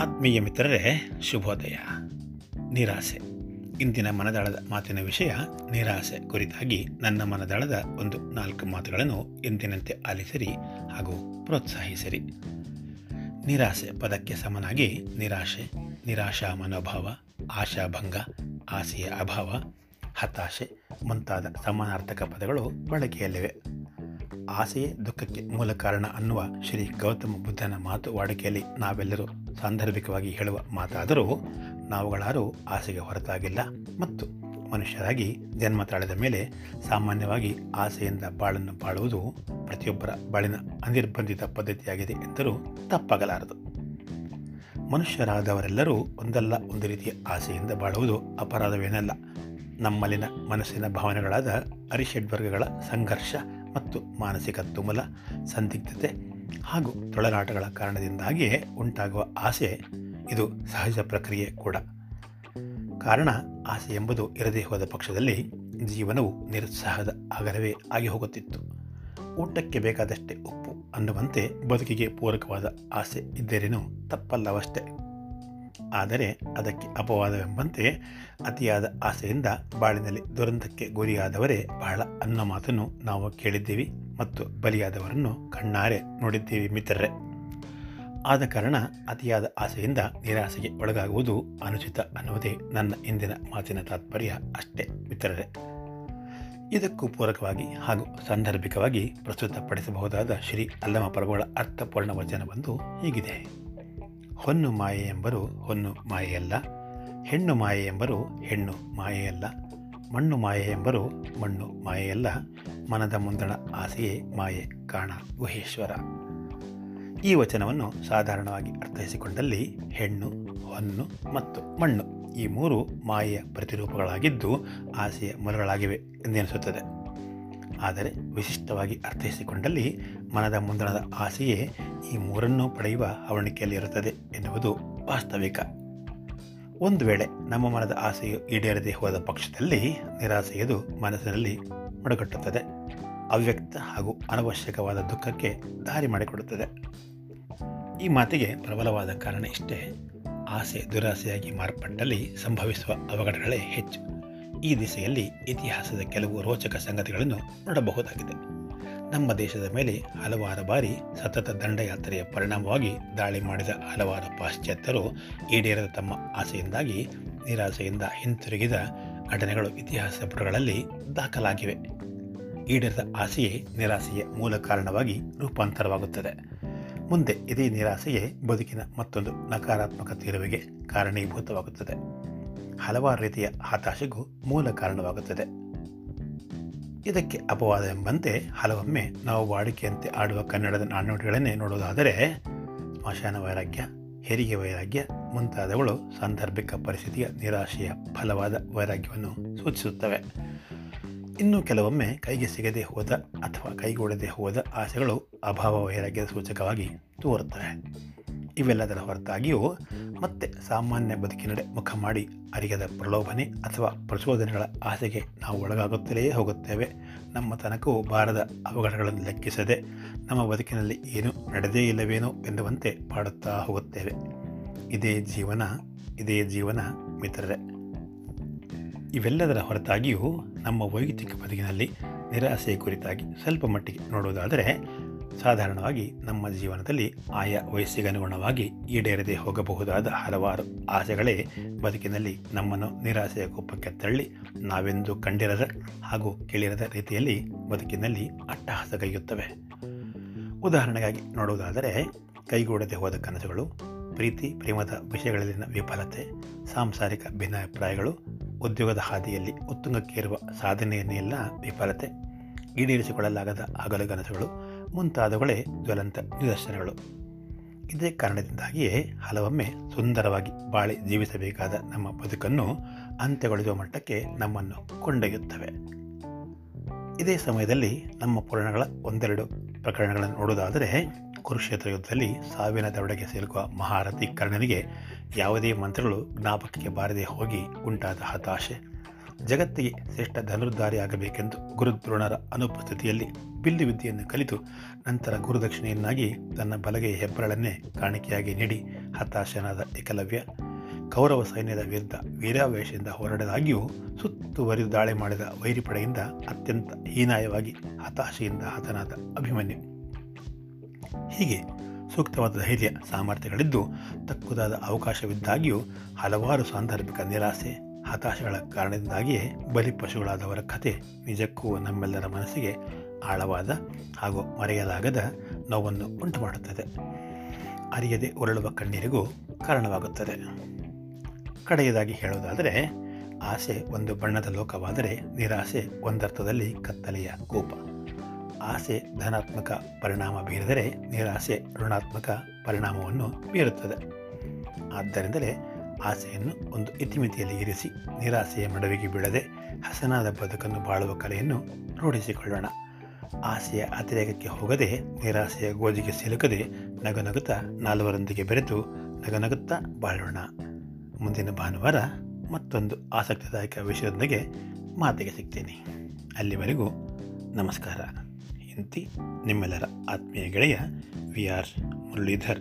ಆತ್ಮೀಯ ಮಿತ್ರರೇ, ಶುಭೋದಯ. ನಿರಾಸೆ. ಇಂದಿನ ಮನದಳದ ಮಾತಿನ ವಿಷಯ ನಿರಾಸೆ ಕುರಿತಾಗಿ ನನ್ನ ಮನದಳದ ಒಂದು ನಾಲ್ಕು ಮಾತುಗಳನ್ನು ಎಂದಿನಂತೆ ಆಲಿಸಿರಿ ಹಾಗೂ ಪ್ರೋತ್ಸಾಹಿಸಿರಿ. ನಿರಾಸೆ ಪದಕ್ಕೆ ಸಮನಾಗಿ ನಿರಾಶೆ, ನಿರಾಶಾ ಮನೋಭಾವ, ಆಶಾಭಂಗ, ಆಸೆಯ ಅಭಾವ, ಹತಾಶೆ ಮುಂತಾದ ಸಮಾನಾರ್ಥಕ ಪದಗಳು ಬಳಕೆಯಲ್ಲಿವೆ. ಆಸೆಯೇ ದುಃಖಕ್ಕೆ ಮೂಲ ಕಾರಣ ಅನ್ನುವ ಶ್ರೀ ಗೌತಮ ಬುದ್ಧನ ಮಾತು ವಾಡಿಕೆಯಲ್ಲಿ ನಾವೆಲ್ಲರೂ ಸಾಂದರ್ಭಿಕವಾಗಿ ಹೇಳುವ ಮಾತಾದರೂ ನಾವುಗಳಾರೂ ಆಸೆಗೆ ಹೊರತಾಗಿಲ್ಲ ಮತ್ತು ಮನುಷ್ಯರಾಗಿ ಜನ್ಮ ತಾಳಿದ ಮೇಲೆ ಸಾಮಾನ್ಯವಾಗಿ ಆಸೆಯಿಂದ ಬಾಳನ್ನು ಬಾಳುವುದು ಪ್ರತಿಯೊಬ್ಬರ ಬಾಳಿನ ಅನಿರ್ಬಂಧಿತ ಪದ್ಧತಿಯಾಗಿದೆ ಎಂದರೂ ತಪ್ಪಾಗಲಾರದು. ಮನುಷ್ಯರಾದವರೆಲ್ಲರೂ ಒಂದಲ್ಲ ಒಂದು ರೀತಿಯ ಆಸೆಯಿಂದ ಬಾಳುವುದು ಅಪರಾಧವೇನಲ್ಲ. ನಮ್ಮಲ್ಲಿನ ಮನಸ್ಸಿನ ಭಾವನೆಗಳಾದ ಅರಿಷಡ್ವರ್ಗಗಳ ಸಂಘರ್ಷ ಮತ್ತು ಮಾನಸಿಕ ತುಮಲ, ಸಂದಿಗ್ಧತೆ ಹಾಗೂ ತೊಳನಾಟಗಳ ಕಾರಣದಿಂದಾಗಿಯೇ ಉಂಟಾಗುವ ಆಸೆ ಇದು ಸಹಜ ಪ್ರಕ್ರಿಯೆ ಕೂಡ. ಕಾರಣ, ಆಸೆ ಎಂಬುದು ಇರದೇ ಹೋದ ಪಕ್ಷದಲ್ಲಿ ಜೀವನವು ನಿರುತ್ಸಾಹದ ಆಗರವೇ ಆಗಿ ಹೋಗುತ್ತಿತ್ತು. ಊಟಕ್ಕೆ ಬೇಕಾದಷ್ಟೇ ಉಪ್ಪು ಅನ್ನುವಂತೆ ಬದುಕಿಗೆ ಪೂರಕವಾದ ಆಸೆ ಇದ್ದರೇನು ತಪ್ಪಲ್ಲವಷ್ಟೇ. ಆದರೆ ಅದಕ್ಕೆ ಅಪವಾದವೆಂಬಂತೆ ಅತಿಯಾದ ಆಸೆಯಿಂದ ಬಾಳಿನಲ್ಲಿ ದುರಂತಕ್ಕೆ ಗುರಿಯಾದವರೇ ಬಹಳ ಅನ್ನೋ ಮಾತನ್ನು ನಾವು ಕೇಳಿದ್ದೀವಿ. ಮತ್ತು ಬಲಿಯಾದವರನ್ನು ಕಣ್ಣಾರೆ ನೋಡಿದ್ದೀವಿ ಮಿತ್ರರೇ. ಆದ ಕಾರಣ ಅತಿಯಾದ ಆಸೆಯಿಂದ ನಿರಾಸೆಗೆ ಒಳಗಾಗುವುದು ಅನುಚಿತ ಅನ್ನುವುದೇ ನನ್ನ ಇಂದಿನ ಮಾತಿನ ತಾತ್ಪರ್ಯ ಅಷ್ಟೇ ಮಿತ್ರರೇ. ಇದಕ್ಕೂ ಪೂರಕವಾಗಿ ಹಾಗೂ ಸಾಂದರ್ಭಿಕವಾಗಿ ಪ್ರಸ್ತುತಪಡಿಸಬಹುದಾದ ಶ್ರೀ ಅಲ್ಲಮ ಪ್ರಭುಗಳ ಅರ್ಥಪೂರ್ಣ ವಚನವೊಂದು ಹೀಗಿದೆ. ಹೊನ್ನು ಮಾಯೆ ಎಂಬರು ಹೊನ್ನು ಮಾಯೆಯಲ್ಲ, ಹೆಣ್ಣು ಮಾಯೆ ಎಂಬರು ಹೆಣ್ಣು ಮಾಯೆಯಲ್ಲ ಮಣ್ಣು ಮಾಯೆ ಎಂಬರು ಮಣ್ಣು ಮಾಯೆಯಲ್ಲ ಮನದ ಮುಂದಣ ಆಸೆಯೇ ಮಾಯೆ ಕಾಣ ಗುಹೇಶ್ವರ. ಈ ವಚನವನ್ನು ಸಾಧಾರಣವಾಗಿ ಅರ್ಥೈಸಿಕೊಂಡಲ್ಲಿ ಹೆಣ್ಣು, ಹೊನ್ನು ಮತ್ತು ಮಣ್ಣು ಈ ಮೂರು ಮಾಯೆಯ ಪ್ರತಿರೂಪಗಳಾಗಿದ್ದು ಆಸೆಯ ಮೂಲಗಳಾಗಿವೆ ಎಂದೆನಿಸುತ್ತದೆ. ಆದರೆ ವಿಶಿಷ್ಟವಾಗಿ ಅರ್ಥೈಸಿಕೊಂಡಲ್ಲಿ ಮನದ ಮುಂದಣದ ಆಸೆಯೇ ಈ ಮೂರನ್ನು ಪಡೆಯುವ ಅವಣಿಕೆಯಲ್ಲಿರುತ್ತದೆ ಎನ್ನುವುದು ವಾಸ್ತವಿಕ. ಒಂದು ವೇಳೆ ನಮ್ಮ ಮನದ ಆಸೆಯು ಈಡೇರದೆ ಹೋದ ಪಕ್ಷದಲ್ಲಿ ನಿರಾಸೆಯದು ಮನಸ್ಸಿನಲ್ಲಿ ಮಡುಗಟ್ಟುತ್ತದೆ. ಅವ್ಯಕ್ತ ಹಾಗೂ ಅನವಶ್ಯಕವಾದ ದುಃಖಕ್ಕೆ ದಾರಿ ಮಾಡಿಕೊಡುತ್ತದೆ. ಈ ಮಾತಿಗೆ ಪ್ರಬಲವಾದ ಕಾರಣ ಇಷ್ಟೇ. ಆಸೆ ದುರಾಸೆಯಾಗಿ ಮಾರ್ಪಟ್ಟಲ್ಲಿ ಸಂಭವಿಸುವ ಅವಘಡಗಳೇ ಹೆಚ್ಚು. ಈ ದಿಸೆಯಲ್ಲಿ ಇತಿಹಾಸದ ಕೆಲವು ರೋಚಕ ಸಂಗತಿಗಳನ್ನು ನೋಡಬಹುದಾಗಿದೆ. ನಮ್ಮ ದೇಶದ ಮೇಲೆ ಹಲವಾರು ಬಾರಿ ಸತತ ದಂಡಯಾತ್ರೆಯ ಪರಿಣಾಮವಾಗಿ ದಾಳಿ ಮಾಡಿದ ಹಲವಾರು ಪಾಶ್ಚಾತ್ಯರು ಈಡೇರದ ತಮ್ಮ ಆಸೆಯಿಂದಾಗಿ, ನಿರಾಸೆಯಿಂದ ಹಿಂತಿರುಗಿದ ಘಟನೆಗಳು ಇತಿಹಾಸ ಪುಟಗಳಲ್ಲಿ ದಾಖಲಾಗಿವೆ. ಈಡೇರದ ಆಸೆಯೇ ನಿರಾಸೆಯ ಮೂಲ ಕಾರಣವಾಗಿ ರೂಪಾಂತರವಾಗುತ್ತದೆ. ಮುಂದೆ ಇದೇ ನಿರಾಸೆಯೇ ಬದುಕಿನ ಮತ್ತೊಂದು ನಕಾರಾತ್ಮಕ ತೀರುವಿಗೆ ಕಾರಣೀಭೂತವಾಗುತ್ತದೆ. ಹಲವಾರು ರೀತಿಯ ಹತಾಶೆಗೂ ಮೂಲ ಕಾರಣವಾಗುತ್ತದೆ. ಇದಕ್ಕೆ ಅಪವಾದ ಎಂಬಂತೆ ಹಲವೊಮ್ಮೆ ನಾವು ವಾಡಿಕೆಯಂತೆ ಆಡುವ ಕನ್ನಡದ ನಾಣ್ಣುಡಿಗಳನ್ನೇ ನೋಡುವುದಾದರೆ ಸ್ಮಶಾನ ವೈರಾಗ್ಯ, ಹೆರಿಗೆ ವೈರಾಗ್ಯ ಮುಂತಾದವುಗಳು ಸಾಂದರ್ಭಿಕ ಪರಿಸ್ಥಿತಿಯ ನಿರಾಶೆಯ ಫಲವಾದ ವೈರಾಗ್ಯವನ್ನು ಸೂಚಿಸುತ್ತವೆ. ಇನ್ನು ಕೆಲವೊಮ್ಮೆ ಕೈಗೆ ಸಿಗದೆ ಹೋದ ಅಥವಾ ಕೈಗೂಡದೆ ಹೋದ ಆಸೆಗಳು ಅಭಾವ ವೈರಾಗ್ಯದ ಸೂಚಕವಾಗಿ ತೋರುತ್ತವೆ. ಇವೆಲ್ಲದರ ಹೊರತಾಗಿಯೂ ಮತ್ತೆ ಸಾಮಾನ್ಯ ಬದುಕಿನಡೆ ಮುಖ ಮಾಡಿ ಅರಿಗದ ಪ್ರಲೋಭನೆ ಅಥವಾ ಪ್ರಚೋದನೆಗಳ ಆಸೆಗೆ ನಾವು ಒಳಗಾಗುತ್ತಲೇ ಹೋಗುತ್ತೇವೆ. ನಮ್ಮ ತನಕವು ಬಾರದ ಅವಘಡಗಳನ್ನು ಲೆಕ್ಕಿಸದೆ ನಮ್ಮ ಬದುಕಿನಲ್ಲಿ ಏನೂ ನಡೆದೇ ಇಲ್ಲವೇನೋ ಎನ್ನುವಂತೆ ಪಾಡುತ್ತಾ ಹೋಗುತ್ತೇವೆ. ಇದೇ ಜೀವನ ಇದೇ ಜೀವನ ಮಿತ್ರರೇ. ಇವೆಲ್ಲದರ ಹೊರತಾಗಿಯೂ ನಮ್ಮ ವೈಯಕ್ತಿಕ ಬದುಕಿನಲ್ಲಿ ನಿರಾಸೆಯ ಕುರಿತಾಗಿ ಸ್ವಲ್ಪ ಮಟ್ಟಿಗೆ ನೋಡುವುದಾದರೆ ಸಾಧಾರಣವಾಗಿ ನಮ್ಮ ಜೀವನದಲ್ಲಿ ಆಯಾ ವಯಸ್ಸಿಗನುಗುಣವಾಗಿ ಈಡೇರದೆ ಹೋಗಬಹುದಾದ ಹಲವಾರು ಆಸೆಗಳೇ ಬದುಕಿನಲ್ಲಿ ನಮ್ಮನ್ನು ನಿರಾಸೆಯ ಕೋಪಕ್ಕೆ ತಳ್ಳಿ ನಾವೆಂದು ಕಂಡಿರದ ಹಾಗೂ ಕೇಳಿರದ ರೀತಿಯಲ್ಲಿ ಬದುಕಿನಲ್ಲಿ ಅಟ್ಟಹಾಸ ಅಟ್ಟಹಾಸಗೈಯುತ್ತವೆ. ಉದಾಹರಣೆಗಾಗಿ ನೋಡುವುದಾದರೆ, ಕೈಗೂಡದೆ ಹೋದ ಕನಸುಗಳು, ಪ್ರೀತಿ, ಪ್ರೇಮದ ವಿಷಯಗಳಲ್ಲಿನ ವಿಫಲತೆ, ಸಾಂಸಾರಿಕ ಭಿನ್ನಾಭಿಪ್ರಾಯಗಳು, ಉದ್ಯೋಗದ ಹಾದಿಯಲ್ಲಿ ಉತ್ತುಂಗಕ್ಕೇರುವ ಸಾಧನೆಯನ್ನೆಲ್ಲ ವಿಫಲತೆ, ಈಡೇರಿಸಿಕೊಳ್ಳಲಾಗದ ಹಗಲುಗನಸುಗಳು ಮುಂತಾದವುಗಳೇ ಜ್ವಲಂತ ನಿದರ್ಶನಗಳು. ಇದೇ ಕಾರಣದಿಂದಾಗಿಯೇ ಹಲವೊಮ್ಮೆ ಸುಂದರವಾಗಿ ಬಾಳಿ ಜೀವಿಸಬೇಕಾದ ನಮ್ಮ ಬದುಕನ್ನು ಅಂತ್ಯಗೊಳಿಸುವ ಮಟ್ಟಕ್ಕೆ ನಮ್ಮನ್ನು ಕೊಂಡೊಯ್ಯುತ್ತವೆ. ಇದೇ ಸಮಯದಲ್ಲಿ ನಮ್ಮ ಪುರಾಣಗಳ ಒಂದೆರಡು ಪ್ರಕರಣಗಳನ್ನು ನೋಡುವುದಾದರೆ, ಕುರುಕ್ಷೇತ್ರ ಯುದ್ಧದಲ್ಲಿ ಸಾವಿನ ದವಡೆಗೆ ಸಿಲುಕುವ ಮಹಾರಥಿ ಕರ್ಣನಿಗೆ ಯಾವುದೇ ಮಂತ್ರಗಳು ಜ್ಞಾಪಕಕ್ಕೆ ಬಾರದೆ ಹೋಗಿ ಉಂಟಾದ ಹತಾಶೆ ಜಗತ್ತಿಗೆ ಶ್ರೇಷ್ಠ ಧನುರ್ಧಾರಿಯಾಗಬೇಕೆಂದು ಗುರುದ್ರೋಣರ ಅನುಪಸ್ಥಿತಿಯಲ್ಲಿ ಬಿಲ್ಲು ವಿದ್ಯೆಯನ್ನು ಕಲಿತು ನಂತರ ಗುರುದಕ್ಷಿಣೆಯನ್ನಾಗಿ ತನ್ನ ಬಲಗೆಯ ಹೆಬ್ಬರಳನ್ನೇ ಕಾಣಿಕೆಯಾಗಿ ನೀಡಿ ಹತಾಶನಾದ ಏಕಲವ್ಯ, ಕೌರವ ಸೈನ್ಯದ ವಿರುದ್ಧ ವೀರಾವೇಶದಿಂದ ಹೊರಡದಾಗಿಯೂ ಸುತ್ತುವರಿದು ದಾಳಿ ಮಾಡಿದ ವೈರಿಪಡೆಯಿಂದ ಅತ್ಯಂತ ಹೀನಾಯವಾಗಿ ಹತಾಶೆಯಿಂದ ಹತನಾದ ಅಭಿಮನ್ಯು. ಹೀಗೆ ಸೂಕ್ತವಾದ ಧೈರ್ಯ, ಸಾಮರ್ಥ್ಯಗಳಿದ್ದು ತಕ್ಕುದಾದ ಅವಕಾಶವಿದ್ದಾಗಿಯೂ ಹಲವಾರು ಸಾಂದರ್ಭಿಕ ನಿರಾಸೆ ಹತಾಶೆಗಳ ಕಾರಣದಿಂದಾಗಿಯೇ ಬಲಿಪಶುಗಳಾದವರ ಕಥೆ ನಿಜಕ್ಕೂ ನಮ್ಮೆಲ್ಲರ ಮನಸ್ಸಿಗೆ ಆಳವಾದ ಹಾಗೂ ಮರೆಯಲಾಗದ ನೋವನ್ನು ಉಂಟು ಮಾಡುತ್ತದೆ ಅರಿಯದೆ ಉರುಳುವ ಕಣ್ಣೀರಿಗೂ ಕಾರಣವಾಗುತ್ತದೆ. ಕಡೆಯದಾಗಿ ಹೇಳುವುದಾದರೆ, ಆಸೆ ಒಂದು ಬಣ್ಣದ ಲೋಕವಾದರೆ ನಿರಾಸೆ ಒಂದರ್ಥದಲ್ಲಿ ಕತ್ತಲೆಯ ಕೋಪ. ಆಸೆ ಧನಾತ್ಮಕ ಪರಿಣಾಮ ಬೀರಿದರೆ ನಿರಾಸೆ ಋಣಾತ್ಮಕ ಪರಿಣಾಮವನ್ನು ಬೀರುತ್ತದೆ. ಆದ್ದರಿಂದಲೇ ಆಸೆಯನ್ನು ಒಂದು ಇತಿಮಿತಿಯಲ್ಲಿ ಇರಿಸಿ ನಿರಾಸೆಯ ಮಡವಿಗೆ ಬೀಳದೆ ಹಸನಾದ ಬದುಕನ್ನು ಬಾಳುವ ಕಲೆಯನ್ನು ರೂಢಿಸಿಕೊಳ್ಳೋಣ. ಆಸೆಯ ಅತಿರೇಕಕ್ಕೆ ಹೋಗದೆ ನಿರಾಸೆಯ ಗೋಜಿಗೆ ಸಿಲುಕದೆ ನಗನಗುತ್ತಾ ನಾಲ್ವರೊಂದಿಗೆ ಬೆರೆತು ನಗನಗುತ್ತಾ ಬಾಳೋಣ. ಮುಂದಿನ ಭಾನುವಾರ ಮತ್ತೊಂದು ಆಸಕ್ತಿದಾಯಕ ವಿಷಯದೊಂದಿಗೆ ಮಾತಿಗೆ ಸಿಗ್ತೀನಿ. ಅಲ್ಲಿವರೆಗೂ ನಮಸ್ಕಾರ. ಇಂತಿ ನಿಮ್ಮೆಲ್ಲರ ಆತ್ಮೀಯ ಗೆಳೆಯ ವಿ ಆರ್ ಮುರಳೀಧರ್.